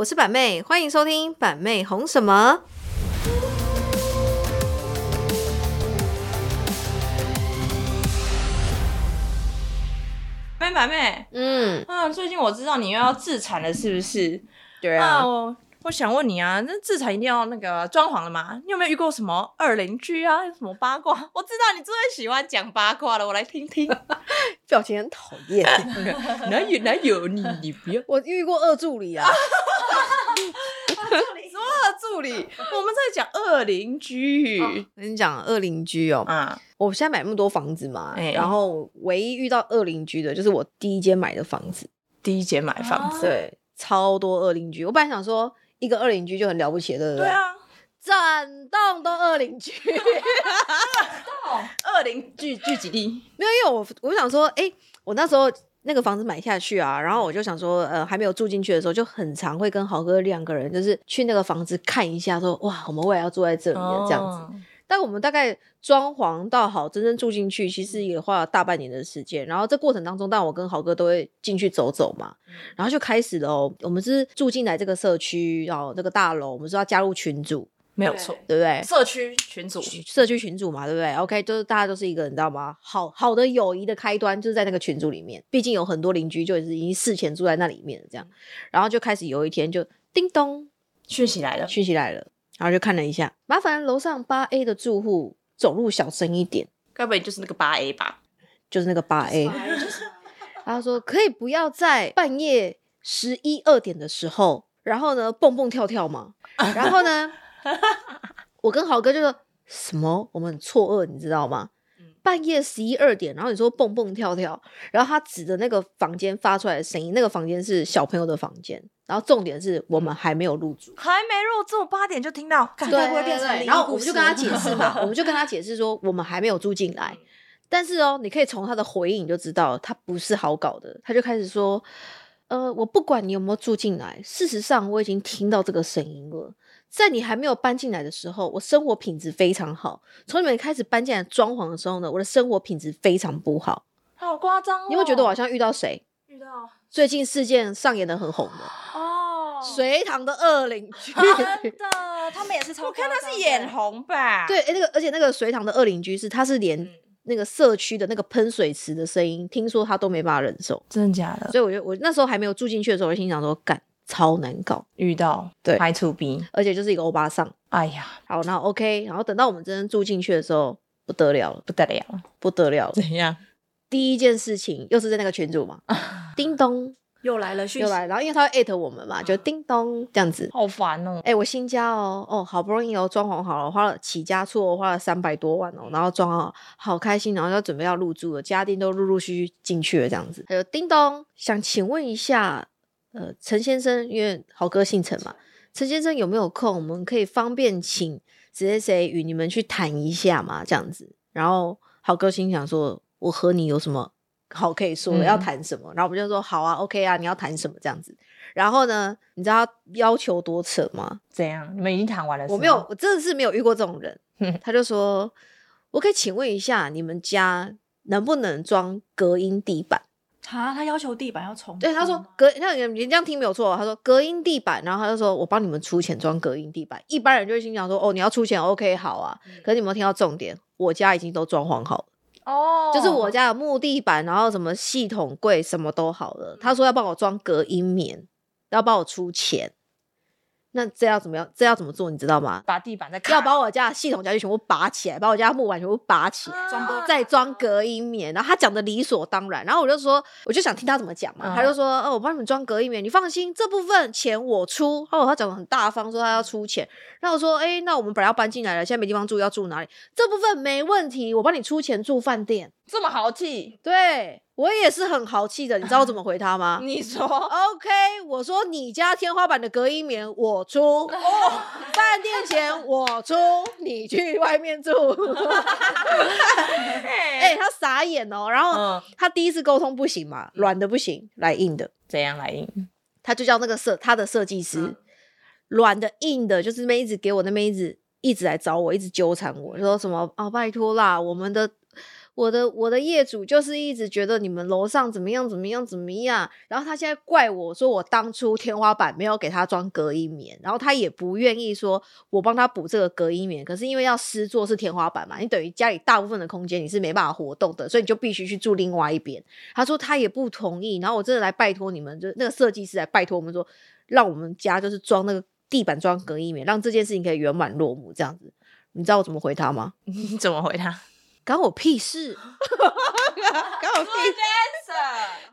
我是板妹，欢迎收听板妹红什么。妹板妹，嗯，啊，最近我知道你又要自产了，是不是？对啊，我我想问你啊，那自产一定要那个装潢了吗？你有没有遇过什么二邻居啊？什么八卦？我知道你最喜欢讲八卦了，我来听听。表情很讨厌。哪有哪有你你不要 我遇过二助理啊，什么二助理？我们在讲二邻居。跟你讲二邻居哦，啊，我现在买那么多房子嘛，哎。然后唯一遇到二邻居的就是我第一间买的房子，第一间买房子，对，超多二邻居。我本来想说一个二邻居就很了不起了，对不对？对啊，整栋都二邻居，二邻居聚集地，没有，因为我我想说，哎、我那时候那个房子买下去啊，然后我就想说，呃，还没有住进去的时候，就很常会跟豪哥两个人，就是去那个房子看一下说哇，我们未来要住在这里的这样子。哦但我们大概装潢到好，真正住进去，其实也花了大半年的时间。然后这过程当中，但我跟豪哥都会进去走走嘛，然后就开始了哦。我们是住进来这个社区，然后这个大楼，我们是要加入群组，没有错，对不对？社区群组，社区群组嘛，对不对？OK，就是大家都是一个，你知道吗？好好的友谊的开端就是在那个群组里面，毕竟有很多邻居就是已经事前住在那里面了，这样，然后就开始有一天就叮咚讯息来了，讯息来了，然后就看了一下，麻烦楼上八 A 的住户走路小声一点，该不会就是那个八 A 吧？就是那个八 A，他说可以不要在半夜十一二点的时候，然后呢蹦蹦跳跳嘛，然后呢，我跟豪哥就说什么，我们很错愕，你知道吗？半夜十一二点，然后你说蹦蹦跳跳，然后他指着那个房间发出来的声音，那个房间是小朋友的房间，然后重点是我们还没有入住，还没入住，八点就听到，该不会变成然后我们就跟他解释嘛，我们就跟他解释说我们还没有住进来，但是哦，你可以从他的回应你就知道他不是好搞的，他就开始说，呃，我不管你有没有住进来，事实上我已经听到这个声音了。在你还没有搬进来的时候，我生活品质非常好。从你们开始搬进来装潢的时候呢，我的生活品质非常不好。好夸张哦！你会觉得我好像遇到谁？遇到最近事件上演的很红的哦，隋唐的恶邻 居。真的，他们也是超我看他是眼红吧？对，诶那个而且那个隋唐的恶邻居是，他是连那个社区的那个喷水池的声音，听说他都没办法忍受，真的假的？所以我就我那时候还没有住进去的时候，我就心想说，干超难搞，遇到对拍 to B，而且就是一个欧巴桑。哎呀，好，那 OK，然后等到我们真正住进去的时候，不得了了，不得了，不得了了。怎样？第一件事情又是在那个群组嘛，叮咚又来了讯息，又来，然后因为他会艾特我们嘛，就叮咚这样子。好烦哦！哎、我新家哦，哦，好不容易哦，装潢好了，花了起家处花了三百多万哦，然后装好，好开心，然后要准备要入住了，家电都陆陆续续进去了，这样子。还有叮咚，想请问一下，呃，陈先生，因为豪哥姓陈嘛，陈先生有没有空？我们可以方便请谁谁谁与你们去谈一下嘛，这样子。然后豪哥心想说，我和你有什么好可以说的？嗯要谈什么？然后我们就说好啊，OK 啊，你要谈什么这样子。然后呢，你知道他要求多扯吗？怎样？你们已经谈完了？我没有，，我真的是没有遇过这种人嗯。他就说：“我可以请问一下，你们家能不能装隔音地板啊，他要求地板要重？”对，他说隔，那你你这样听没有错。他说隔音地板，然后他就说我帮你们出钱装隔音地板。一般人就会心想说：“哦，你要出钱，OK，好啊。”可是你有没有听到重点？我家已经都装潢好了。哦，就是我家的木地板，然后什么系统柜什么都好了。他说要帮我装隔音棉，要帮我出钱。那这要怎么样？这要怎么做？你知道吗？把地板再要把我家的系统家具全部拔起来，把我家的木板全部拔起来，装多再装隔音棉。然后他讲的理所当然，然后我就说，我就想听他怎么讲嘛。嗯他就说，哦，我帮你们装隔音棉，你放心，这部分钱我出。哦，他讲的很大方，说他要出钱。然后我说，哎，那我们本来要搬进来了，现在没地方住，要住哪里？这部分没问题，我帮你出钱住饭店。这么豪气？对我也是很豪气的，你知道我怎么回他吗？你说 OK，我说你家天花板的隔音棉我出，饭店钱我出，你去外面住。哎、他傻眼哦。然后嗯他第一次沟通不行嘛，软的不行，来硬的，怎样来硬？他就叫那个设他的设计师，软的硬的，就是那边一直给我那边一直一直来找我，一直纠缠我，说什么啊、拜托啦，我们的。我的我的业主就是一直觉得你们楼上怎么样怎么样怎么样，然后他现在怪我说我当初天花板没有给他装隔音棉，然后他也不愿意说我帮他补这个隔音棉，可是因为要施作是天花板嘛，你等于家里大部分的空间你是没办法活动的，所以你就必须去住另外一边。他说他也不同意，然后我真的来拜托你们，就那个设计师来拜托我们说，让我们家就是装那个地板装隔音棉，让这件事情可以圆满落幕这样子。你知道我怎么回他吗？你 怎么回他？关我屁事！关我屁事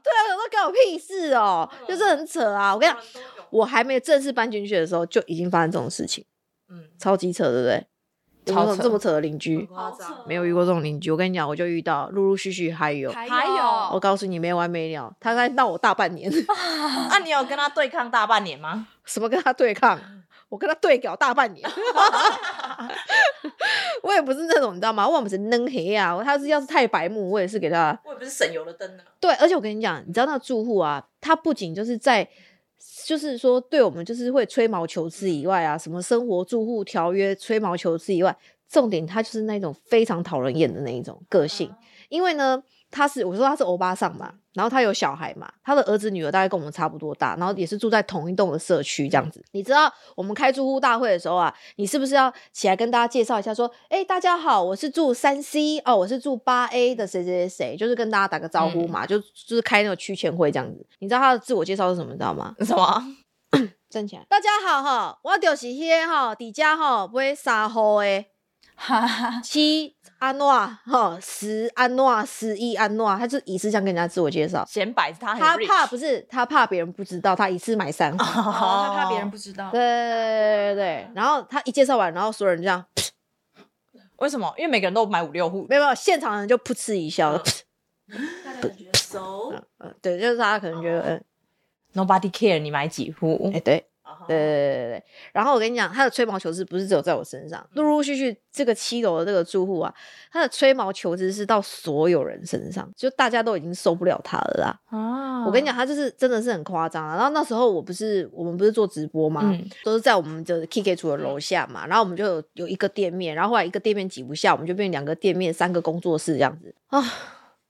对啊，我说关我屁事哦，就是很扯啊！我跟你讲，我还没有正式搬进去的时候，就已经发生这种事情，嗯，超级扯，对不对？超扯这么扯的邻居？没有遇过这种邻居。我跟你讲，我就遇到，陆陆续续还有。还还有我告诉你，没完没了，他在闹我大半年。那 你有跟他对抗大半年吗？什么跟他对抗？我跟他对搞大半年。我也不是那种，你知道吗？我不是嫩黑啊，他是要是太白目，我也是给他我也不是省油的灯呢。对，而且我跟你讲，你知道那个住户啊，他不仅就是在，就是说对我们就是会吹毛求疵以外啊，什么生活住户条约吹毛求疵以外，重点他就是那种非常讨人厌的那一种个性。因为呢，他是我说他是欧巴桑嘛，然后他有小孩嘛，他的儿子女儿大概跟我们差不多大，然后也是住在同一栋的社区这样子。你知道我们开住户大会的时候啊，你是不是要起来跟大家介绍一下，说，哎、大家好，我是住三 C 哦，我是住八 A 的谁谁谁谁，就是跟大家打个招呼嘛，就就是开那个区前会这样子。你知道他的自我介绍是什么？你知道吗？什么？站起来，大家好哈，我就是迄个哈，底家哈买三号的。哈哈，七安诺哈，十安诺，十一安诺，他就一次这样跟人家自我介绍。显摆他很他怕不是他怕别人不知道，他一次买三盒。哦，他怕别人不知道。对。对对对对，然后他一介绍完，然后所有人这样，为什么？因为每个人都买五六户，没有没有，现场人就噗嗤一笑，他可能觉得熟，嗯，对，就是大家可能觉得，嗯，Nobody care 你买几户。哎，，对对对对对，然后我跟你讲，他的吹毛求疵不是只有在我身上，陆陆续续这个七楼的这个住户啊，他的吹毛求疵是到所有人身上，就大家都已经受不了他了啦。啊我跟你讲，他就是真的是很夸张啊。然后那时候我不是我们不是做直播嘛，嗯都是在我们的 K K 组的楼下嘛，然后我们就有有一个店面，然后后来一个店面挤不下，我们就变两个店面、三个工作室这样子啊。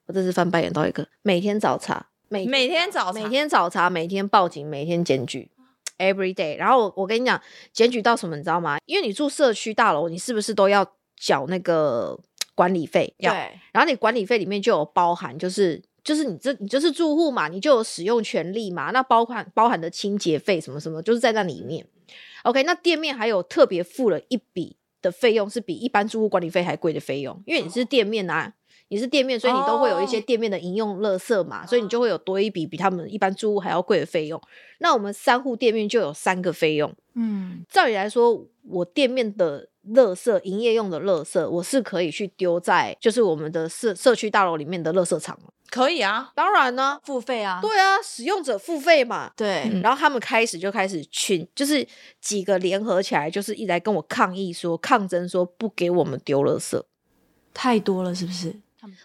我这是翻白眼到一个，每天找茬，每每天早每天早茶，每天报警，每天检举。Every day，然后我我跟你讲，检举到什么你知道吗？因为你住社区大楼，你是不是都要缴那个管理费？要对，然后你管理费里面就有包含，就是就是你这你就是住户嘛，你就有使用权利嘛，那包含包含的清洁费什么什么，就是在那里面。OK，那店面还有特别付了一笔的费用，是比一般住户管理费还贵的费用，因为你是店面啊。你是店面，所以你都会有一些哦店面的营用垃圾嘛，所以你就会有多一笔比他们一般租屋还要贵的费用。那我们三户店面就有三个费用，嗯，照理来说，我店面的垃圾、营业用的垃圾，我是可以去丢在就是我们的社社区大楼里面的垃圾场。可以啊，当然呢，付费啊，对啊，使用者付费嘛。对，嗯然后他们开始就开始群，就是几个联合起来，就是一直来跟我抗议说、抗争说不给我们丢垃圾。太多了，是不是？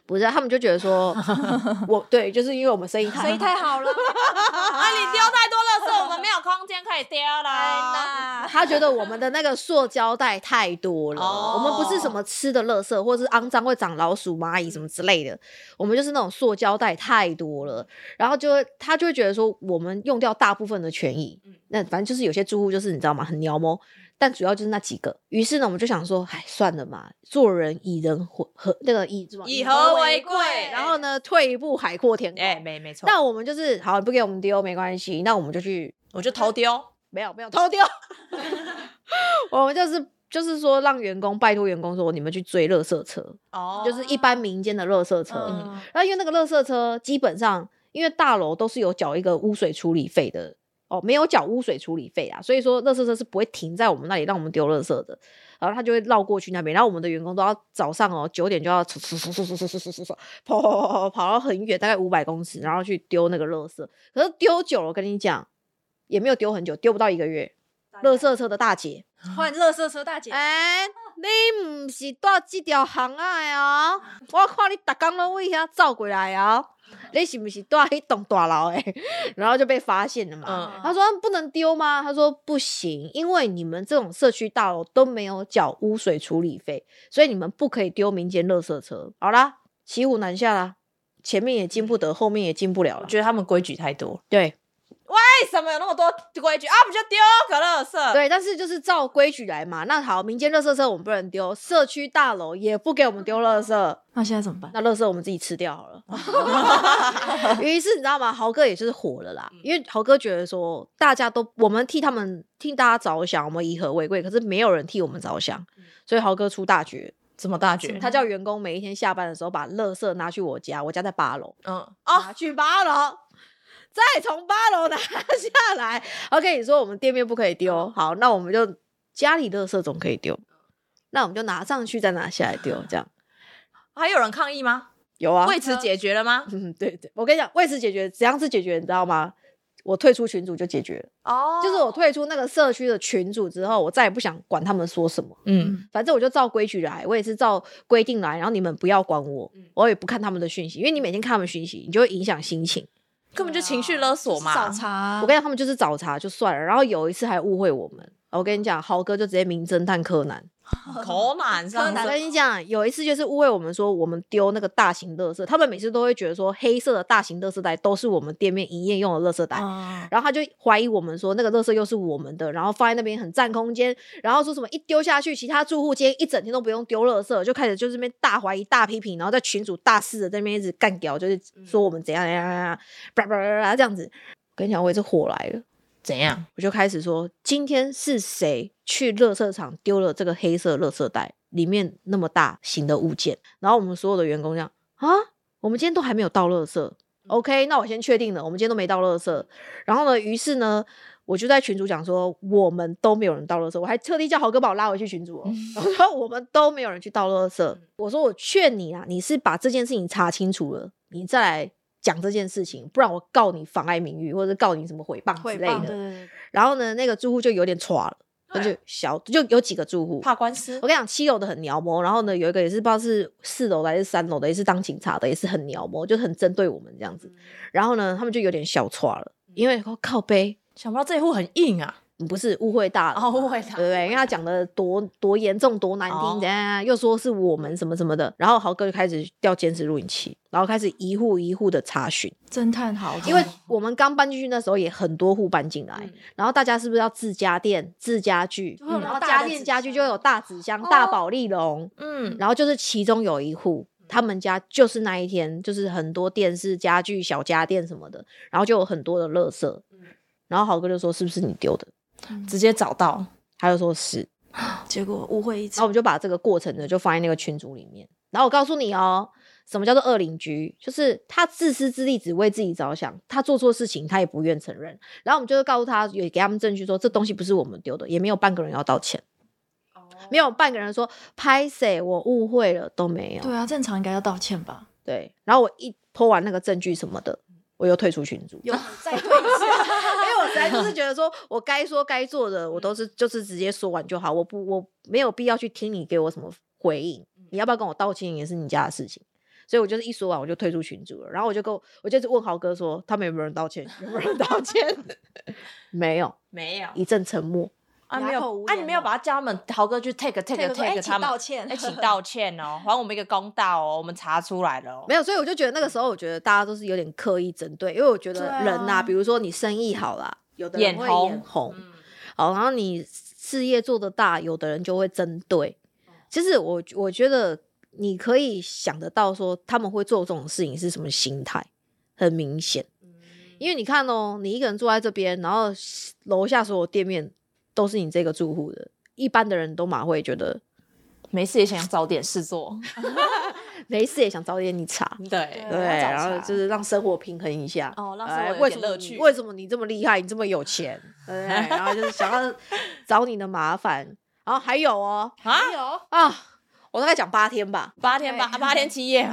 不是，他们就觉得说，我对，就是因为我们生意太生意太好了，啊，你丢太多垃圾，我们没有空间可以丢啦。啦，他觉得我们的那个塑胶袋太多了，哦。我们不是什么吃的垃圾，或是肮脏会长老鼠、蚂蚁什么之类的，我们就是那种塑胶袋太多了，然后就会他就会觉得说我们用掉大部分的权益，那反正就是有些住户就是你知道吗，很鸟毛。但主要就是那几个，于是呢，我们就想说，哎，算了嘛，做人以人和和那个以什么以和为贵然后呢，退一步海阔天空。哎，没没错，那我们就是好，你不给我们丢没关系，那我们就去我就偷丢。没有没有偷丢，我们就是就是说让员工拜托员工说你们去追垃圾车，哦就是一般民间的垃圾车。嗯然后因为那个垃圾车基本上因为大楼都是有缴一个污水处理费的。哦，没有缴污水处理费啊，所以说垃圾车是不会停在我们那里让我们丢垃圾的，然后他就会绕过去那边，然后我们的员工都要早上哦九点就要跑跑跑跑嘶嘶嘶嘶跑跑跑跑跑到很远，大概五百公尺，然后去丢那个垃圾。可是丢久了，跟你讲也没有丢很久，丢不到一个月，垃圾车的大姐换垃圾车大姐，哎、你唔是住这条巷仔的哦，我看你逐工拢为遐走过来哦，你是不是住一栋大楼诶？然后就被发现了嘛。嗯他说不能丢吗？他说不行，因为你们这种社区大楼都没有缴污水处理费，所以你们不可以丢民间垃圾车。好啦，骑虎难下啦，前面也进不得，后面也进不了了。我觉得他们规矩太多。对为什么有那么多规矩啊？不就丢个垃圾？对，但是就是照规矩来嘛。那好，民间垃圾车我们不能丢，社区大楼也不给我们丢垃圾，那现在怎么办？那垃圾我们自己吃掉好了。于是你知道吗？豪哥也就是火了啦，因为豪哥觉得说，大家都我们替他们替大家着想，我们以和为贵，可是没有人替我们着想，所以豪哥出大绝，什么大绝？他叫员工每一天下班的时候把垃圾拿去我家，我家在八楼，嗯啊，去八楼，再从八楼拿下来。OK，你说，我们店面不可以丢，好，那我们就家里垃圾总可以丢，那我们就拿上去再拿下来丢，这样还有人抗议吗？有啊。为此解决了吗？嗯，对对，我跟你讲，为此解决，怎样是解决，你知道吗？我退出群组就解决了，哦就是我，退出那个社区的群组之后，我再也不想管他们说什么，嗯，反正我就照规矩来，我也是照规定来，然后你们不要管我，我也不看他们的讯息，因为你每天看他们讯息，你就会影响心情。根本就情绪勒索嘛。找茬。我跟你讲，他们就是找茬就算了，然后有一次还误会我们。我跟你讲，豪哥就直接名侦探柯南。口难上我跟你讲，有一次就是误会我们说我们丢那个大型垃圾，他们每次都会觉得说黑色的大型垃圾袋都是我们店面营业用的垃圾袋。啊，然后他就怀疑我们说那个垃圾又是我们的，然后放在那边很占空间，然后说什么一丢下去，其他住户今天一整天都不用丢垃圾，就开始就是那边大怀疑、大批评，然后在群主大肆的在那边一直干掉，就是说我们怎样怎样怎样，叭叭叭叭这样子。我跟你讲，我也是火来了。怎样？我就开始说，今天是谁去垃圾场丢了这个黑色垃圾袋，里面那么大型的物件？然后我们所有的员工这样啊，我们今天都还没有倒垃圾。OK，那我先确定了，我们今天都没倒垃圾。然后呢，于是呢，我就在群主讲说，我们都没有人倒垃圾，我还特地叫豪哥把我拉回去群主哦。我说我们都没有人去倒垃圾。我说我劝你啊，你是把这件事情查清楚了，你再来讲这件事情，不然我告你妨碍名誉，或者告你什么诽谤之类的然后呢，那个住户就有点垮了，那就小就有几个住户。怕官司我？跟你讲，七楼的很鸟毛，然后呢，有一个也是不知道是四楼的还是三楼的，也是当警察的，也是很鸟毛，就很针对我们这样子。然后呢，他们就有点小垮了，因为说靠背想不到这一户很硬啊！不是误会大了，哦，误会他，对不对？因为他讲的多多严重、多难听，又说是我们什么什么的，然后豪哥就开始调监视录影器，然后开始一户一户的查询，侦探好，因为我们刚搬进去那时候也很多户搬进来，然后大家是不是要自家电、自家具，然后大家电家具箱。就有大纸箱、大宝丽龙，嗯，然后就是其中有一户。他们家就是那一天，就是很多电视、家具、小家电什么的，然后就有很多的垃圾。然后豪哥就说：“是不是你丢的直接找到，？”他就说是。结果误会一场然后我们就把这个过程呢，就放在那个群组里面。然后我告诉你哦，什么叫做恶邻居？就是他自私自利，只为自己着想，他做错事情他也不愿承认。然后我们就是告诉他，也给他们证据说这东西不是我们丢的，也没有半个人要道歉，没有半个人说拍谁我误会了都没有。对啊，正常应该要道歉吧？对，然后我一拖完那个证据什么的，我又退出群组。有再退 实在就是 觉得说，我该说该做的，我都是就是直接说完就好，我不我没有必要去听你给我什么回应，你要不要跟我道歉也是你家的事情。所以我就是一说完我就退出群组了，然后我就跟我我就是问豪哥说，他们有没有人道歉？有没有人道 歉？没有，没有一阵沉默。啊，没有啊，你没有把他叫他们豪哥去 take take take 他们道歉哎，请道歉哦，还我们一个公道哦，我们查出来了哦，没有，所以我就觉得那个时候，我觉得大家都是有点刻意针对，因为我觉得人呐、比如说你生意好啦，有的人会眼红眼红，好，然后你事业做得大，有的人就会针对。其实我我觉得你可以想得到说他们会做这种事情是什么心态，很明显。因为你看哦，你一个人坐在这边，然后楼下所有店面都是你这个住户的，一般的人都马会觉得没事也想要找点事做，没事也想找点你查，对对，然后就是让生活平衡一下。哦，让生哎，活乐趣。为什么你这么厉害？你这么有钱，对？然后就是想要找你的麻烦。然后还有哦还，有啊，我大概讲八天吧。八天八对八天七夜，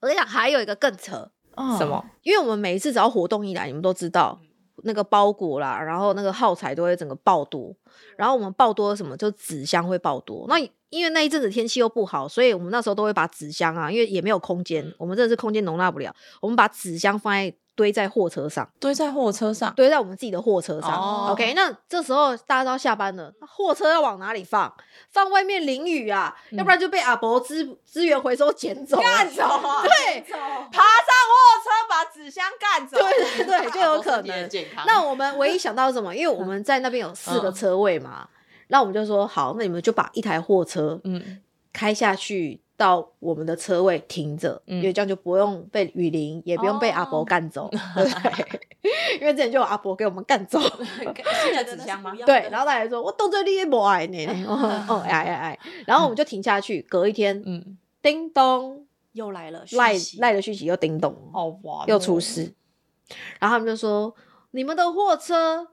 我跟你讲，还有一个更扯，嗯什么？因为我们每一次只要活动一来，你们都知道，那个包裹啦，然后那个耗材都会整个爆多。然后我们爆多什么，就纸箱会爆多。那因为那一阵子天气又不好，所以我们那时候都会把纸箱啊，因为也没有空间，我们真的是空间容纳不了，我们把纸箱放在堆在货车上，堆在货车上，堆在我们自己的货车上。哦 OK，那这时候大家都要下班了，那货车要往哪里放？放外面淋雨啊，要不然就被阿伯资资源回收捡走了，干走啊对。爬上货车把纸箱干走，对对对，就有可能。健康。那我们唯一想到是什么？因为我们在那边有四个嗯车位嘛，那我们就说好，那你们就把一台货车嗯，开下去到我们的车位停着，嗯因为这样就不用被雨淋，也不用被阿伯哦干走，对 不对？因为之前就有阿伯给我们干走。新的纸箱吗？对，然后他还说：“我动作你也不爱你。”哦哦，哎哎哎，然后我们就停下去，隔一天，嗯，叮咚，又来了，赖赖的讯息又叮咚，又出事。然后他们就说：“你们的货车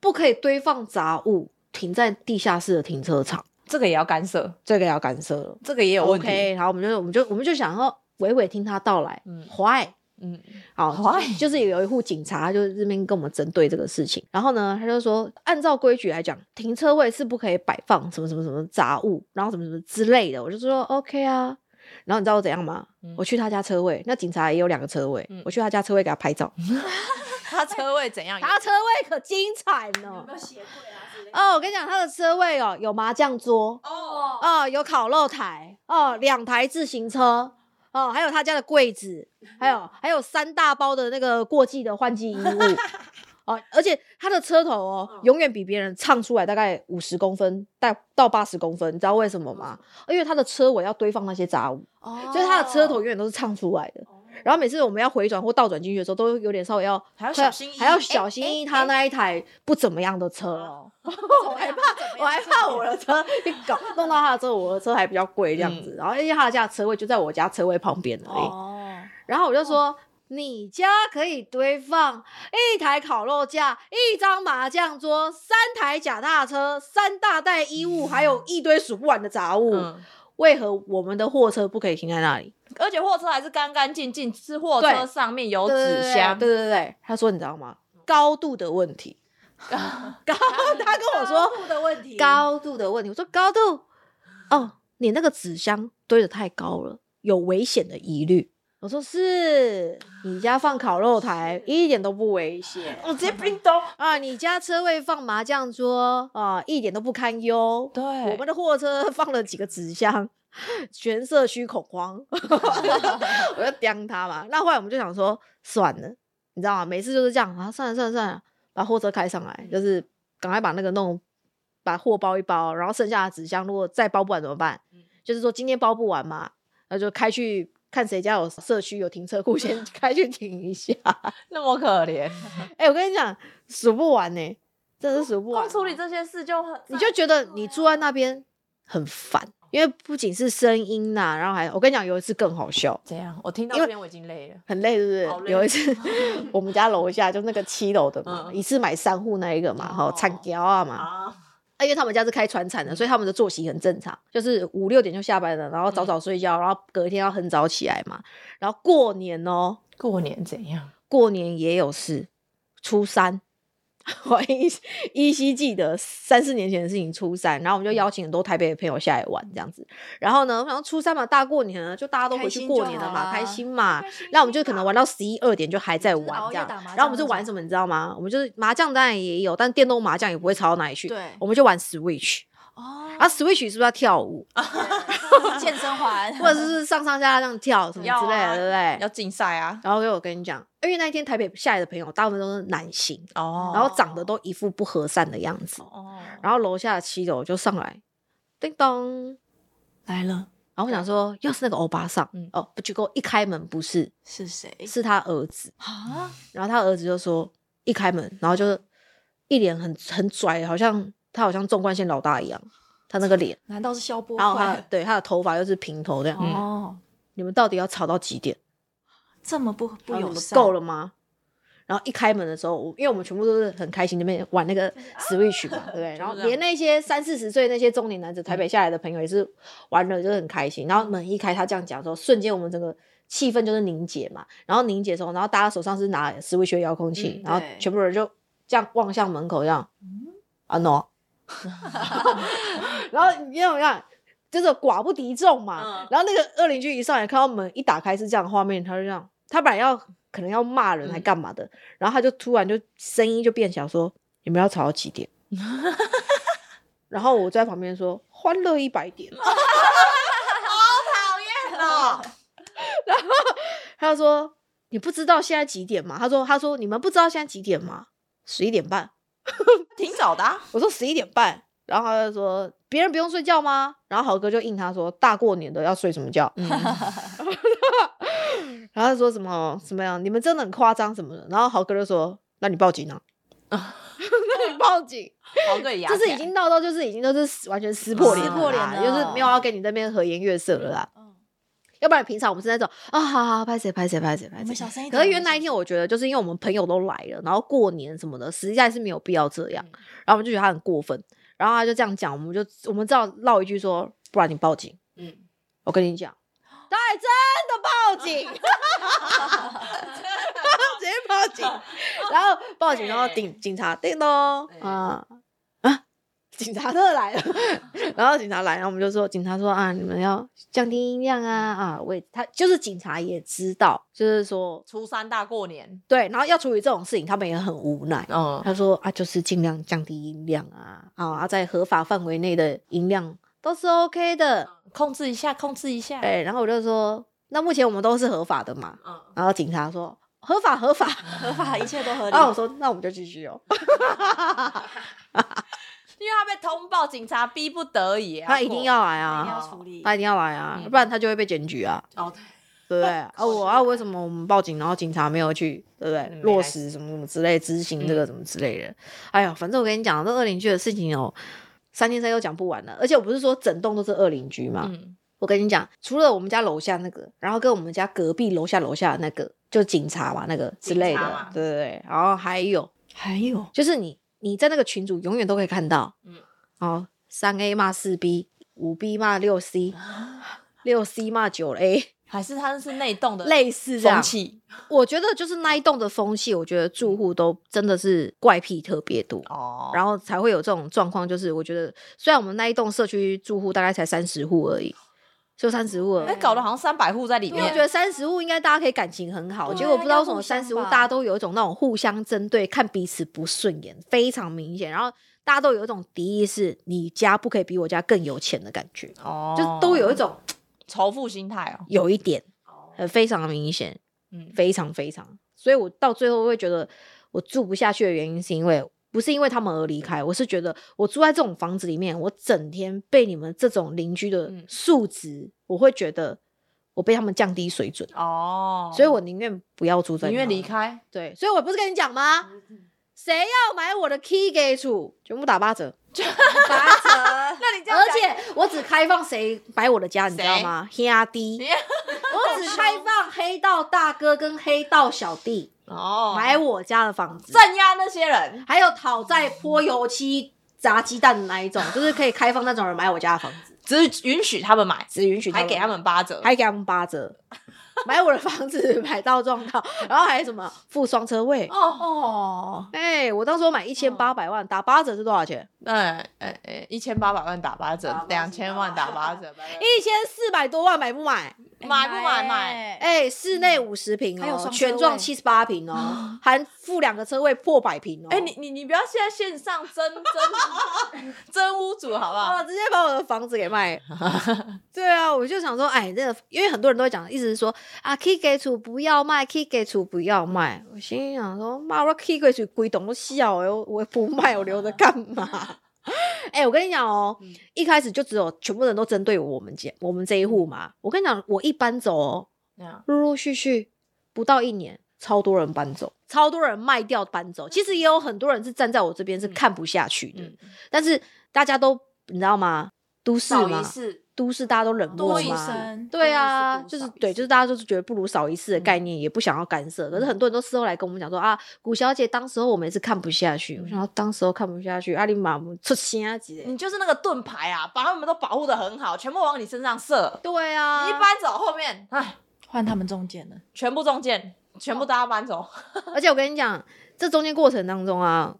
不可以堆放杂物，停在地下室的停车场，这个也要干涉，这个要干涉了。这个也有问题。OK，然后我们就我们就我们就想说，娓娓听他道来。嗯 Why？嗯，好 Why？就是有一户警察就是这边跟我们针对这个事情，然后呢，他就说，按照规矩来讲，停车位是不可以摆放什么什么什么杂物，然后什么什么之类的。我就说 OK 啊。然后你知道我怎样吗？嗯我去他家车位，那警察也有两个车位，嗯我去他家车位给他拍照，他车位怎样？他车位可精彩呢。有协会啊之类哦，我跟你讲，他的车位哦，有麻将桌，哦，哦，有烤肉台，哦，两台自行车，哦，还有他家的柜子，还有还有三大包的那个过季的换季衣物，哦，而且他的车头哦，永远比别人唱出来大概五十公分，到到八十公分，你知道为什么吗？因为他的车尾要堆放那些杂物，哦。所以他的车头永远都是唱出来的。然后每次我们要回转或倒转进去的时候，都有点稍微要还要小心翼翼还要小心翼翼。哎他那一台不怎么样的车哦 我还怕，我还怕我的车一搞弄到他的车，我的车还比较贵这样子。然后因为他的家车位就在我家车位旁边而已。哦，然后我就说。你家可以堆放一台烤肉架、一张麻将桌、三台脚踏车、三大袋衣物，还有一堆数不完的杂物。嗯，为何我们的货车不可以停在那里？而且货车还是干干净净，是货车上面有纸箱，对对对对，他说你知道吗？高度的问题，高，他跟我说度的问题，高度的问题。我说高度，哦，你那个纸箱堆的太高了，有危险的疑虑。我说是你家放烤肉台一点都不危险我直接冰冻。啊，你家车位放麻将桌啊，一点都不堪忧。对我们的货车放了几个纸箱，全社区恐慌，我就刁他嘛。那后来我们就想说，算了，你知道吗？每次就是这样啊，算了算了算了，把货车开上来，就是赶快把那个弄，把货包一包，然后剩下的纸箱如果再包不完怎么办？就是说今天包不完嘛，那就开去看谁家有社区有停车库，先 开去停一下。那么可怜，哎、我跟你讲，数不完呢、真的是数不完。光处理这些事就很，你就觉得你住在那边很烦，因为不仅是声音呐、然后还我跟你讲，有一次更好笑，怎样？我听到因为这边我已经累了。很累，是不是？有一次我们家楼下就那个七楼的嘛，嗯一次买三户那一个嘛，哈、哦产条啊嘛，啊，啊，因为他们家是开船产的，所以他们的作息很正常，就是五六点就下班了，然后早早睡觉，然后隔一天要很早起来嘛。然后过年哦，过年怎样？过年也有事，初三。我依依稀记得三四年前的事情，初三，然后我们就邀请很多台北的朋友下来玩这样子。然后呢，然后初三嘛，大过年了，就大家都回去过年了嘛，开心嘛开心。那我们就可能玩到十一二点就还在玩这样。然后我们就玩什么，你知道吗？我们就是麻将当然也有，但电动麻将也不会吵到哪里去。对我们就玩 Switch。哦，啊，Switch 是不是要跳舞，健身环，或者是上上下下这样跳什么之类的，啊对不对？要竞赛啊！然后我跟你讲，因为那一天台北下来的朋友大部分都是男性，哦。然后长得都一副不和善的样子，哦，然后楼下的七楼就上来，叮咚，来了，然后我想说又是那个欧巴桑，嗯。哦，不结果一开门不是，是谁？是他儿子，啊？然后他儿子就说一开门，然后就是一脸很很拽，好像他好像纵贯线老大一样，他那个脸，难道是萧波然后他坏？对他的头发又是平头这样，哦，你们到底要吵到几点？这么不不友善，够了吗？然后一开门的时候，我因为我们全部都是很开心那边玩那个 Switch 嘛，对不对？然后连那些三四十岁那些中年男子，台北下来的朋友也是玩的就是很开心。然后门一开，他这样讲的时候，瞬间我们整个气氛就是凝结嘛。然后凝结的时候，然后大家手上是拿 Switch 的遥控器，嗯然后对全部人就这样望向门口，这样，啊 no，然后你怎么看，就是寡不敌众嘛。嗯然后那个恶邻居一上来看到门一打开是这样的画面，他就这样，他本来要可能要骂人还干嘛的，然后他就突然就声音就变小，说：“你们要吵到几点？” 然后我在旁边说：“欢乐一百点。”好讨厌哦，然后他就说：“你不知道现在几点吗？”他说：“他说你们不知道现在几点吗？十一点半。” 挺早的啊。我说十一点半，然后他就说别人不用睡觉吗？然后豪哥就应他说大过年的要睡什么觉？嗯，然后他说什么什么样？你们真的很夸张什么的。然后豪哥就说那你报警啊，那你报警，好个牙，就是已经闹到就是已经都是完全撕破脸撕破脸了就是没有要跟你这边和颜悦色了啦。嗯要不然平常我们是那种啊，好好拍谁拍谁拍谁拍谁。小声一点。可是因为那一天，我觉得就是因为我们朋友都来了，然后过年什么的，实在是没有必要这样。嗯然后我们就觉得他很过分，然后他就这样讲，我们就我们只好唠一句说，不然你报警。嗯，我跟你讲，他还真的报警 直接报警，然后报警，然后警警察叮咚啊啊，警察真的来了，然后警察来，然后我们就说，警察说啊，你们要降低音量啊啊，我也他就是警察也知道，就是说初三大过年，对，然后要处理这种事情，他们也很无奈。嗯，他说啊，就是尽量降低音量啊，啊，在合法范围内的音量都是 OK 的。控制一下，控制一下。哎，然后我就说，那目前我们都是合法的嘛。嗯，然后警察说合法合法，合法，一切都合理。然后我说那我们就继续哦。因为他被通报，警察逼不得已啊，他一定要来一定要啊，处理。他一定要来啊，嗯不然他就会被检举啊，哦，对，对不对？啊我啊为什么我们报警，然后警察没有去，对不对？嗯落实什么什么之类，执行这个什么之类的。哎呀，反正我跟你讲，这二邻居的事情哦，三天三夜讲不完了。而且我不是说整栋都是二邻居嘛，嗯，我跟你讲，除了我们家楼下那个，然后跟我们家隔壁楼下楼下的那个，就警察嘛，那个之类的对对对。然后还有，还有就是你你在那个群组永远都可以看到，嗯哦，三 A 骂四 B，五 B 骂六 C，六 C 骂九 A，还是他是内动的类似风。气我觉得就是那一栋的风气，我觉得住户都真的是怪癖特别多。哦，然后才会有这种状况，就是我觉得虽然我们那一栋社区住户大概才三十户而已，就三十户哎，搞得好像三百户在里面。因为我觉，得三十户应该大家可以感情很好，对结果不知道为什么三十户大家都有一种那种互相针对、看彼此不顺眼，非常明显。然后大家都有一种敌意，是你家不可以比我家更有钱的感觉，哦，就都有一种仇富心态哦，有一点，呃，非常明显，嗯，非常非常。所以我到最后会觉得我住不下去的原因，是因为不是因为他们而离开，我是觉得我住在这种房子里面，我整天被你们这种邻居的嗯素质，我会觉得我被他们降低水准。哦，所以我宁愿不要住在那宁愿离。开，对，所以我不是跟你讲吗？谁要买我的 key 给处，全部打八折。八折，那你这样而且我只开放谁买我的家，你知道吗？黑阿弟，我只开放黑道大哥跟黑道小弟哦，买我家的房子，镇压那些人，还有讨债泼油漆砸鸡蛋的那一种，就是可以开放那种人买我家的房子，只允许他们买，只允许还给他们八折，还给他们八折。买我的房子 买到撞到，然后还什么付双车位，哦哦，哎、我当时候买一千八百万，打八折是多少钱？嗯，呃呃，一千八百万打八折，两千万打八折，一千四百多万买不买？买不买买哎、室内五十平哦，全幢七十八平哦，含附两个车位破百平哦。哎、你你你不要现在线上真真真屋主好不好？哦，直接把我的房子给卖。对啊，我就想说，哎，这个，因为很多人都会讲，意思是说啊，key 给处不要卖，key 给处不要卖。我心里想说，妈，我 key 给处归董都笑哎，我我不卖，我留着干嘛？哎、我跟你讲哦，嗯一开始就只有全部人都针对我们家我们这一户嘛。我跟你讲，我一搬走哦，陆陆续续不到一年，超多人搬走，超多人卖掉搬走。其实也有很多人是站在我这边是看不下去的，嗯，但是大家都你知道吗？都市嘛，事，都市大家都冷漠多一嘛。生，对啊，就是对，就是大家就是觉得不如少一次的概念，也不想要干涉。可是很多人都事后来跟我们讲说啊，古小姐当时候我们也是看不下去，我想要当时候看不下去，阿里马姆出心啊姐。你就是那个盾牌啊，把他们都保护的很好，全部往你身上射。对啊，你一搬走后面，哎，换他们中间了。全部中箭，全部大家搬走。而且我跟你讲，这中间过程当中啊，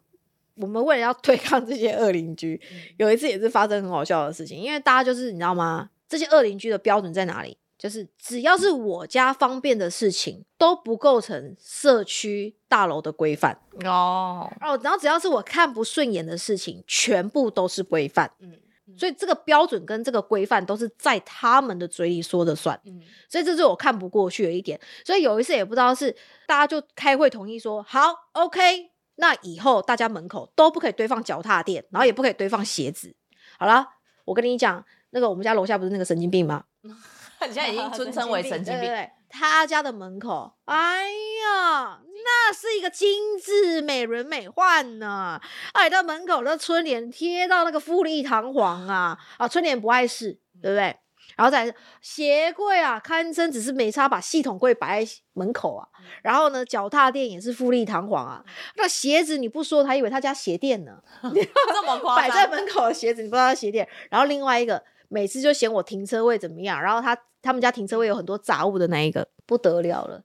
我们为了要对抗这些恶邻居，有一次也是发生很好笑的事情，因为大家就是你知道吗？这些恶邻居的标准在哪里？就是只要是我家方便的事情，都不构成社区大楼的规范哦，哦。然后只要是我看不顺眼的事情，全部都是规范。嗯所以这个标准跟这个规范都是在他们的嘴里说的算。嗯，所以这是我看不过去的一点。所以有一次也不知道是大家就开会同意说好，OK，那以后大家门口都不可以堆放脚踏垫，然后也不可以堆放鞋子。好了，我跟你讲，那个我们家楼下不是那个神经病吗？你现在已经 尊称为神经病，对对对，他家的门口，哎呀，那是一个精致美轮美奂呢。哎，到门口的春联贴到那个富丽堂皇啊啊，春联不碍事，对不对？然后再鞋柜啊，堪称只是没差把系统柜摆在门口啊。然后呢，脚踏垫也是富丽堂皇啊。那鞋子你不说，他以为他家鞋店呢。这么夸摆在张？门口的鞋子，你不知道他鞋店。然后另外一个，每次就嫌我停车位怎么样，然后他他们家停车位有很多杂物的那一个，不得了了。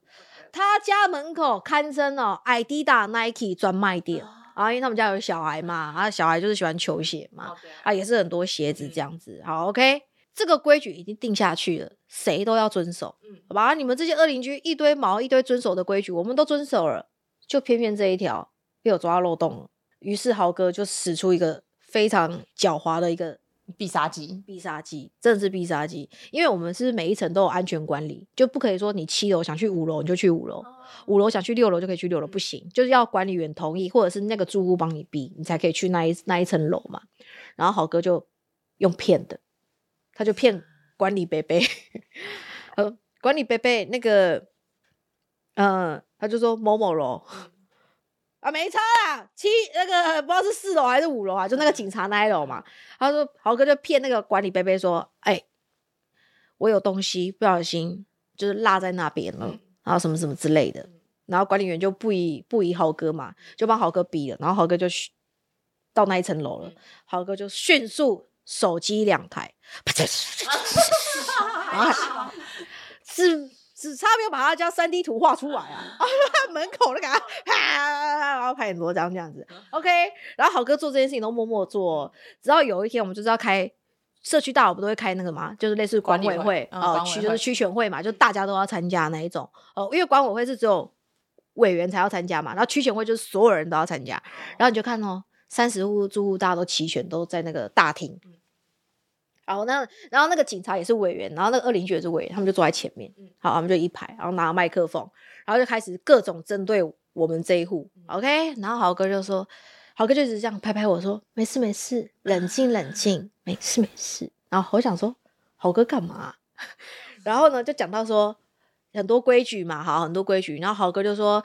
他家门口堪称哦，Adidas、Nike 专卖店啊，因为他们家有小孩嘛，啊，小孩就是喜欢球鞋嘛，啊，也是很多鞋子这样子。好，OK，这个规矩已经定下去了，谁都要遵守，嗯好吧？你们这些恶邻居一堆毛一堆遵守的规矩，我们都遵守了，就偏偏这一条被我抓到漏洞了。于是豪哥就使出一个非常狡猾的一个必杀技，必杀技，真的是必杀技。因为我们是每一层都有安全管理，就不可以说你七楼想去五楼你就去五楼，五楼想去六楼就可以去六楼，不行，就是要管理员同意，或者是那个住户帮你逼，你才可以去那一那一层楼嘛。然后豪哥就用骗的，他就骗管理贝贝，呃，管理贝贝那个，呃，他就说某某楼。啊，没差啦，七那个不知道是四楼还是五楼啊，就那个警察那一楼嘛。他说豪哥就骗那个管理贝贝说，哎、我有东西不小心就是落在那边了，然后什么什么之类的。然后管理员就不疑不疑豪哥嘛，就帮豪哥逼了，然后豪哥就去到那一层楼了，豪哥就迅速手机两台，只只差没有把他家三 D 图画出来啊！门口就给他啪，然后拍很多张这样子。OK，然后好哥做这件事情都默默做，直到有一天我们就是要开社区大佬，不都会开那个嘛，就是类似管委会哦，区就是区全会嘛，就大家都要参加那一种哦，因为管委会是只有委员才要参加嘛，然后区全会就是所有人都要参加，然后你就看哦，三十户住户大家都齐全，都在那个大厅。然后那，然后那个警察也是委员，然后那个二邻居也是委员，他们就坐在前面，好，他们就一排，然后拿麦克风，然后就开始各种针对我们这一户，OK，然后豪哥就说，豪哥就一直这样拍拍我说，没事没事，冷静冷静，没事没事。然后我想说，豪哥干嘛？然后呢，就讲到说很多规矩嘛，好，很多规矩。然后豪哥就说，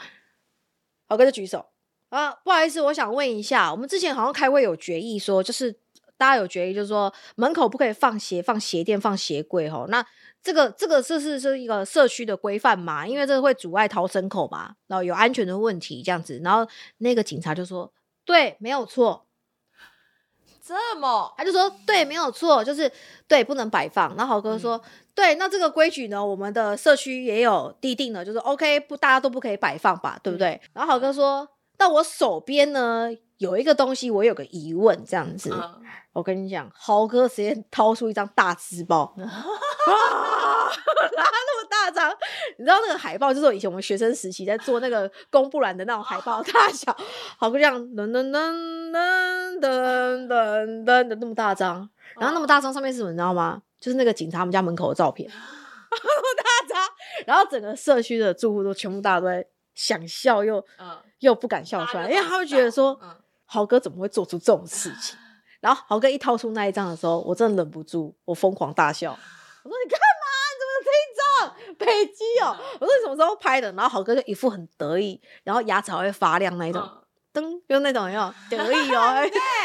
豪哥就举手啊，不好意思，我想问一下，我们之前好像开会有决议说，就是大家有决议，就是说门口不可以放鞋、放鞋垫、放鞋柜哦。那这个这个是是是一个社区的规范嘛？因为这个会阻碍逃生口嘛，然后有安全的问题这样子。然后那个警察就说，对，没有错。这么他就说对，没有错，就是对，不能摆放。然后豪哥说，对，那这个规矩呢，我们的社区也有地定的，就是 OK，不，大家都不可以摆放吧，对不对？然后豪哥说，那我手边呢有一个东西，我有个疑问，这样子。嗯我跟你讲，豪哥直接掏出一张大字报，啊，拿那么大张，你知道那个海报就是我以前我们学生时期在做那个公布栏的那种海报大小，豪哥这样噔噔噔噔噔噔噔的那么大张，然后那么大张上面是什么，你知道吗？就是那个警察他们家门口的照片，那么大张，然后整个社区的住户都全部大家都在想笑又嗯又不敢笑出来，因为他会觉得说。嗯豪哥怎么会做出这种事情？然后豪哥一掏出那一张的时候，我真的忍不住，我疯狂大笑。我说：“你干嘛？你怎么这一张？北极哦！”我说：“你什么时候拍的？”然后豪哥就一副很得意，然后牙齿还会发亮那一种，嗯噔，就那种有没有 得意哦？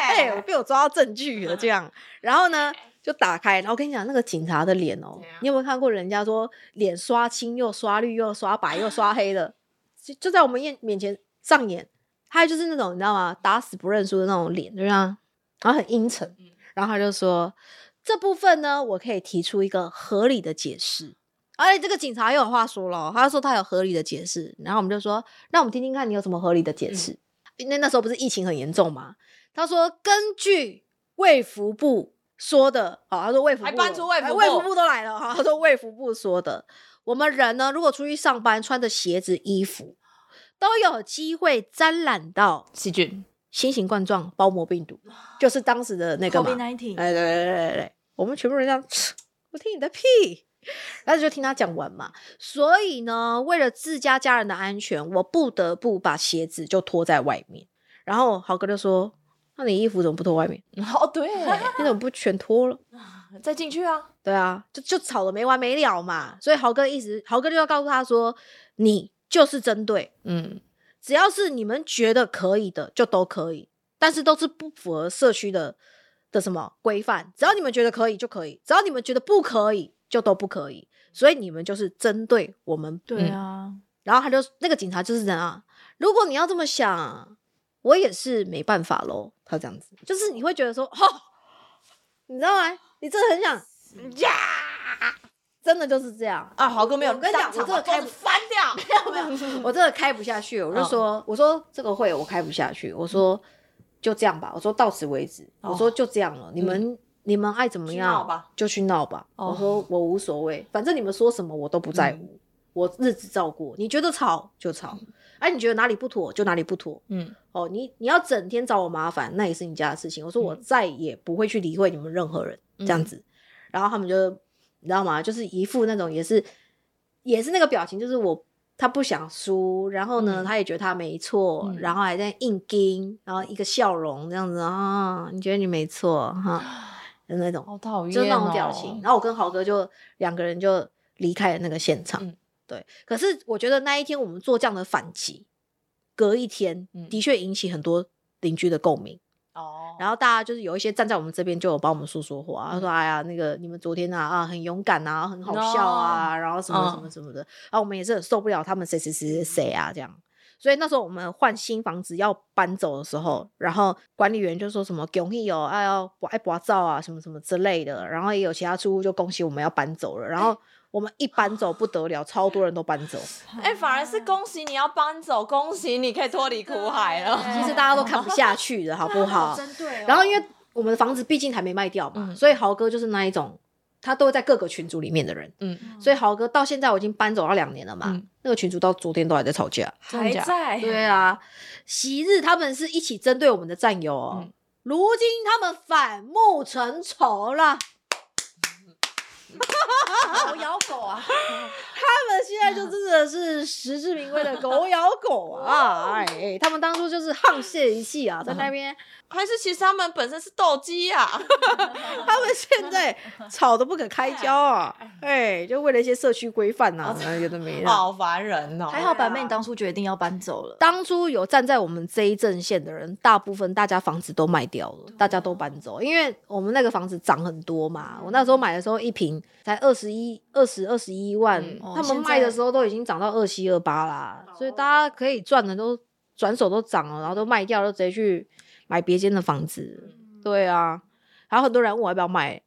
哎、我被我抓到证据了，这样。然后呢，就打开，然后我跟你讲，那个警察的脸哦你有没有看过人家说脸刷青又刷绿又刷白又刷黑的，就就在我们面面前上演。还有就是那种你知道吗？打死不认输的那种脸，就这样，然后很阴沉。然后他就说这部分呢，我可以提出一个合理的解释。而且这个警察又有话说了哦，他说他有合理的解释，然后我们就说，那我们听听看你有什么合理的解释。因为那时候不是疫情很严重嘛，他说根据卫福部说的，哦，他说卫福部还搬出卫福部哎卫福部都来了哈，他说卫福部说的，我们人呢如果出去上班穿的鞋子衣服，都有机会沾染到细菌，新型冠状包膜病毒，就是当时的那个嘛 COVID nineteen，哎，对对对对对，我们全部人这样，我听你的屁，然后就听他讲完嘛。所以呢，为了自家家人的安全，我不得不把鞋子就脱在外面。然后豪哥就说：“那你衣服怎么不脱外面？哦对，你怎么不全脱了再进去啊，？”对啊，就就吵得没完没了嘛。所以豪哥一直，豪哥就要告诉他说：“你就是针对，嗯，只要是你们觉得可以的，就都可以，但是都是不符合社区的的什么规范。只要你们觉得可以就可以，只要你们觉得不可以就都不可以。所以你们就是针对我们。对啊，然后他就那个警察就是这样啊，如果你要这么想，我也是没办法喽。他这样子，就是你会觉得说，哦，你知道吗？你真的很想呀，真的就是这样。啊，豪哥没有我跟你讲我这个开翻掉，没有没有，我真的开不下去，我就说，我说这个会我开不下去，我说就这样吧，我说到此为止，我说就这样了，你们、你们爱怎么样吧。就去闹吧，哦。我说我无所谓，反正你们说什么我都不在乎，我日子照过，你觉得吵就吵，哎、你觉得哪里不妥就哪里不妥，嗯，哦，你你要整天找我麻烦，那也是你家的事情。我说我再也不会去理会你们任何人、这样子。然后他们就你知道吗？就是一副那种也是也是那个表情，就是我他不想输，然后呢，嗯他也觉得他没错，嗯然后还在硬盯，然后一个笑容这样子啊，你觉得你没错哈就那种，好讨厌、哦，就那种表情。然后我跟豪哥就两个人就离开了那个现场。嗯对，可是我觉得那一天我们做这样的反击，隔一天、嗯的确引起很多邻居的共鸣。哦，然后大家就是有一些站在我们这边，就有帮我们说说话，他说：“哎呀，那个你们昨天啊啊很勇敢啊，很好笑啊，然后什么什么什么的。然后我们也是很受不了他们谁谁谁谁谁啊这样。所以那时候我们换新房子要搬走的时候，然后管理员就说什么“恭喜哦，哎要爱拔照啊，什么什么之类的。”然后也有其他住户就恭喜我们要搬走了。然后我们一搬走不得了，超多人都搬走。哎、反而是恭喜你要搬走，恭喜你可以脱离苦海了。其实大家都看不下去的好不好？针对哦。然后因为我们的房子毕竟还没卖掉嘛，嗯所以豪哥就是那一种，他都会在各个群组里面的人。嗯，所以豪哥到现在我已经搬走了两年了嘛，嗯那个群主到昨天都还在吵架。还在，对啊，昔日他们是一起针对我们的战友哦，嗯如今他们反目成仇了。狗咬狗啊，他们现在就真的是实至名归的狗咬狗啊！哎，他们当初就是沆瀣一气啊，在那边，还是其实他们本身是斗鸡啊？他们现在吵得不可开交啊！哎，就为了一些社区规范呐，那有的没的。好烦人哦！还好板妹当初决定要搬走了。当初有站在我们这一阵线的人，大部分大家房子都卖掉了，大家都搬走，因为我们那个房子涨很多嘛。我那时候买的时候一平才二十一、二十、二十一万，他们卖的时候都已经涨到二七、二八啦，所以大家可以赚的都转手都涨了，然后都卖掉，都直接去买别间的房子。对啊，还有很多人问我要不要买，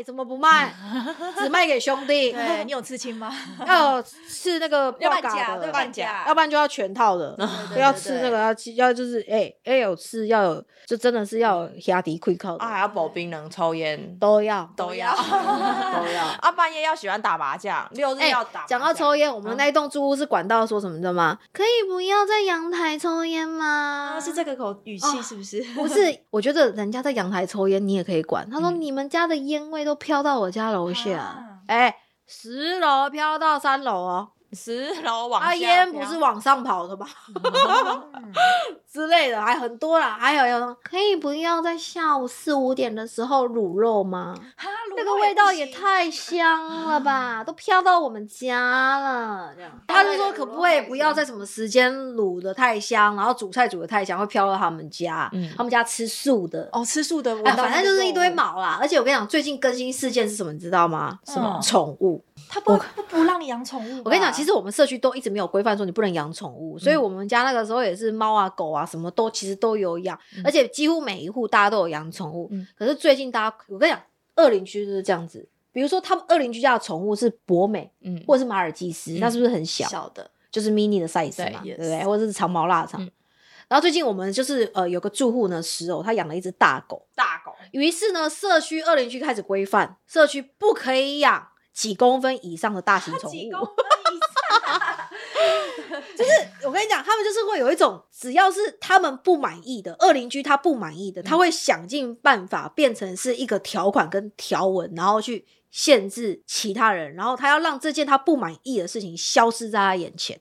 卖怎么不卖？只卖给兄弟，对你有刺青吗？要吃那个半价的半价对半价要不然就要全套的，对要吃那个要吃要就是哎哎有吃要有，就真的是要有压低亏靠的，啊，还要保冰能抽烟，都要都要。都要。啊，半夜要喜欢打麻将，六日哎要打麻将。讲到抽烟，我们那一栋住屋是管道说什么你知道吗？可以不要在阳台抽烟吗？啊，是这个口语气是不是？不是，我觉得人家在阳台抽烟，你也可以管。他说、嗯你们家的烟味都飘到我家楼下。啊，哎、十楼飘到三楼哦，十楼往下啊，烟不是往上跑的吗？嗯 之类的，还很多啦。还有有可以不要在下午四五点的时候卤肉吗？哈那个味道也太香了吧，都飘到我们家了。这样，他就说可不可以不要在什么时间卤的太香，然后煮菜煮的太香，会飘到他们家。嗯他们家吃素的。哦，吃素的，闻哎，反正就是一堆毛啦，而且我跟你讲，最近更新事件是什么，你知道吗？什么嗯宠物？他不不不让你养宠物。我跟你讲，其实我们社区都一直没有规范说你不能养宠物，所以我们家那个时候也是猫啊、狗啊，什么都其实都有养，嗯而且几乎每一户大家都有养宠物。嗯可是最近大家，我跟你讲，二邻居就是这样子，比如说他们二邻居家的宠物是博美嗯，或者是马尔济斯，嗯那是不是很小？小的，就是 mini 的 size 嘛，对不对？或者是长毛腊肠。嗯然后最近我们就是呃有个住户呢，石偶他养了一只大狗，大狗，于是呢社区二邻居开始规范，社区不可以养几公分以上的大型宠物。几公分 以上，我跟你讲，他们就是会有一种，只要是他们不满意的，二邻居他不满意的，他会想尽办法变成是一个条款跟条文，然后去限制其他人，然后他要让这件他不满意的事情消失在他眼前，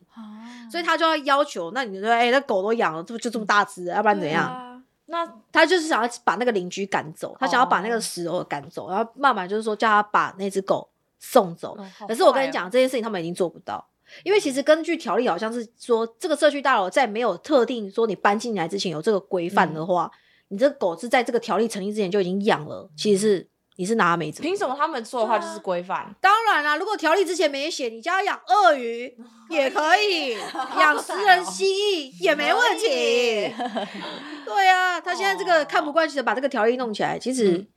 所以他就要要求，那你说，哎、那狗都养了，这不就这么大只，要不然怎样？样？那他就是想要把那个邻居赶走，他想要把那个石头赶走，然后慢慢就是说叫他把那只狗送走。可是我跟你讲，这件事情他们已经做不到，因为其实根据条例好像是说，这个社区大楼在没有特定说你搬进来之前有这个规范的话，你这个狗是在这个条例成立之前就已经养了，其实是你是拿它没辙。凭什么他们说的话就是规范？当然啦，如果条例之前没写，你家养鳄鱼 也可以，养食人蜥蜴也没问题。对啊，他现在这个看不惯，其实把这个条例弄起来，其实嗯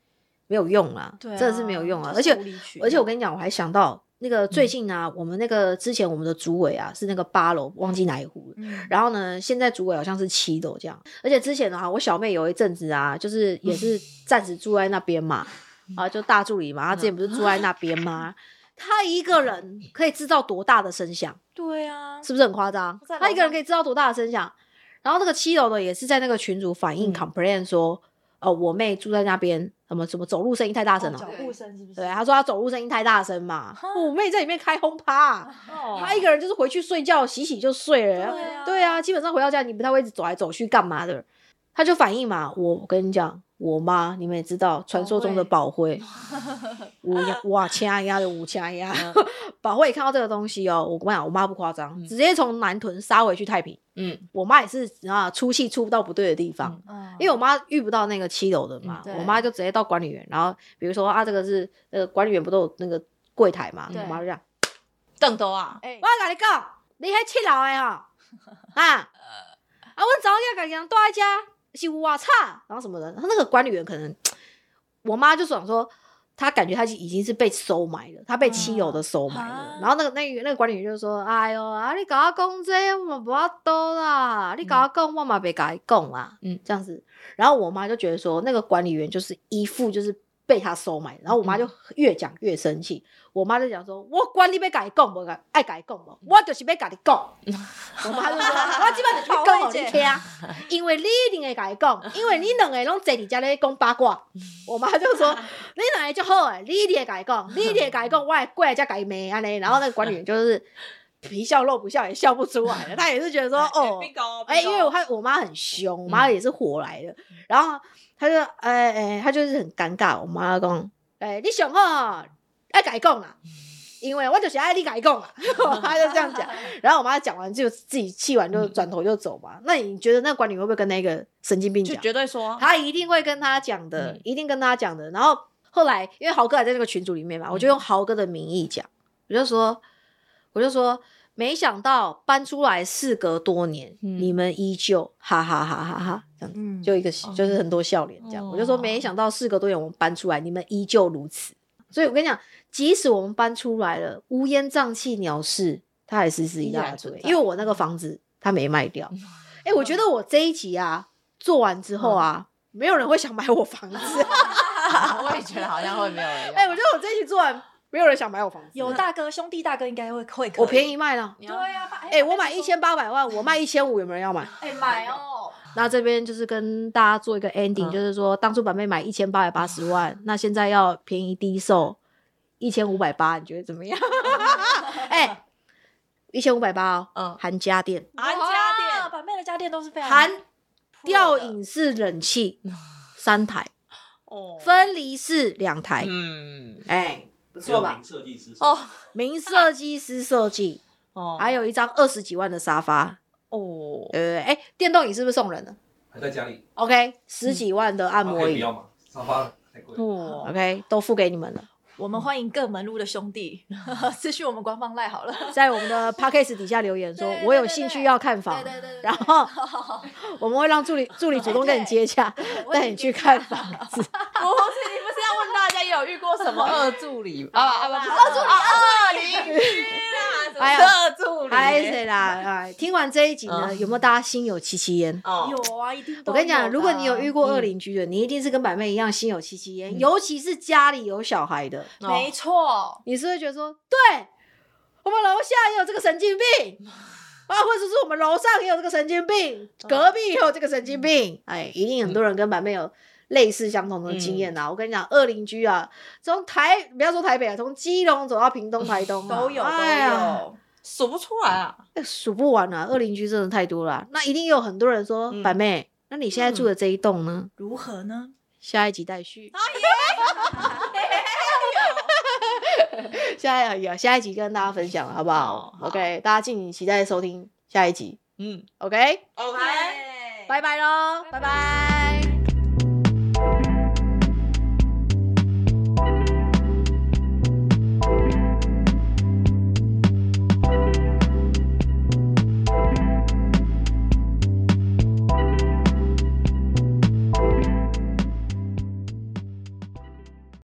没有用啊真的是没有用啊。而且而且我跟你讲，我还想到那个最近啊，我们那个之前我们的主委啊是那个八楼，忘记哪一户了。嗯然后呢，现在主委好像是七楼这样。而且之前的话，我小妹有一阵子啊，就是也是 暂时住在那边嘛，啊，就大助理嘛，她之前不是住在那边吗？她一个人可以制造多大的声响？对啊，是不是很夸张她一个人可以制造多大的声响？然后那个七楼的也是在那个群主反映嗯 complain 说，呃，我妹住在那边，什么什么走路声音太大声了。哦脚步声是不是？对，他说他走路声音太大声嘛，我妹在里面开轰趴，哦她一个人就是回去睡觉，洗洗就睡了。对啊对啊，基本上回到家你不太会一直走来走去干嘛的。他就反映嘛，我我跟你讲，我妈你们也知道，传说中的宝辉，五哇掐压的五掐压，宝辉看到这个东西哦，我跟你讲，我妈不夸张，直接从南屯杀回去太平。嗯，我妈也是啊，出气出不到不对的地方。嗯，因为我妈遇不到那个七楼的嘛，嗯我妈就直接到管理员，然后比如说啊，这个是呃管理员不都有那个柜台嘛，我妈就这样，邓多啊，哎我跟你讲，你迄七楼的吼，啊，啊，我早起家己人住在家是我差，然后什么的，他那个管理员可能，我妈就想说。她感觉她已经是被收买了，她被亲友的收买了。啊然后那个那个那个管理员就说：“哎呦啊，你搞我讲这我们不要多啦，你搞我讲我嘛别甲你讲啦。”嗯嗯，这样子。然后我妈就觉得说，那个管理员就是一副就是被他收买，然后我妈就越讲越生气。我妈就讲说：“我管你要甲你讲无，爱甲你讲无，我就是要甲你讲。”我妈就说：“我即摆就是要讲互你听，因为你一定会甲你讲，因为你两个拢坐伫遮咧讲八卦。”我妈就说：“你两个就好诶，你一定会甲你讲，你一定会甲你讲，我会过来才甲你骂安尼。”然后那个管理员就是皮笑肉不笑，也笑不出来了。他也是觉得说：“哦。”哎、因为我看我妈很凶，我妈也是火来的，然后他就哎哎、他就是很尴尬。我妈讲，哎、你想哦爱改讲啊，因为我就是爱你改讲啦，他就这样讲。然后我妈讲完就自己气完就转头就走嘛。那你觉得那个管理会不会跟那个神经病就讲？绝对说，他一定会跟他讲的，嗯一定跟他讲的。然后后来，因为豪哥还在那个群组里面嘛，我就用豪哥的名义讲，我就说，我就说，没想到搬出来事隔多年，嗯你们依旧哈哈哈哈哈这样就一个就是很多笑脸这样。我就说，哦没想到事隔多年我们搬出来，你们依旧如此。所以我跟你讲，即使我们搬出来了，乌烟瘴气、鸟事，它还是是一依大堆。因为我那个房子它没卖掉。哎、我觉得我这一集啊做完之后啊，没有人会想买我房子。我也觉得好像会没有人要。哎、我觉得我这一集做完，没有人想买我房子。有大哥兄弟大哥应该会会，我便宜。宜卖了。对啊，哎、我买一千八百万，我卖一千五，有没有人要买？哎买哦，那这边就是跟大家做一个 ending，、嗯就是说当初板妹买一千八百八十万，那现在要便宜低售一千五百八，你觉得怎么样？哎、一千五百八哦，嗯含家电，含家电板妹的家电都是非常含吊影式冷气三台，哦分离式两台，嗯哎、不错吧名设计师哦名设计师设计，哦，还有一张二十几万的沙发，哦，呃，哎、电动椅是不是送人的还在家里，？OK，十几万的按摩椅不要嘛？沙发太贵了。哦，，OK，都付给你们了。我们欢迎各门路的兄弟 私讯我们官方赖好了。在我们的 podcast 底下留言说我有兴趣要看房，对对对对然后我们会让助理助理主动跟你接洽，带你去看房子。不是，你不是要问大家有遇过什么二助理啊啊不是恶助理二邻居啦，哎呀恶助理，还谁啦？哎，听完这一集呢，嗯有没有大家心有戚戚焉？哦有啊，一定我跟你讲，如果你有遇过恶嗯邻居的，你一定是跟百妹一样心有戚戚焉，尤其是家里有小孩的，哦没错，你是会觉得说，对我们楼下也有这个神经病。啊，或者是我们楼上也有这个神经病，隔壁也有这个神经病，哎，一定很多人跟板妹有类似相同的经验呐、我跟你讲，二邻居啊，从台不要说台北啊，从基隆走到屏东、台东、啊、都有都有。数不出来啊。哎数不完啊，二邻居真的太多了啊、那一定有很多人说，嗯百妹，那你现在住的这一栋呢？如何呢？下一集待续。下一有下一集跟大家分享了，好不好哦好 o k 大家敬请期待收听下一集。嗯，OK，，OK。拜拜喽，拜拜。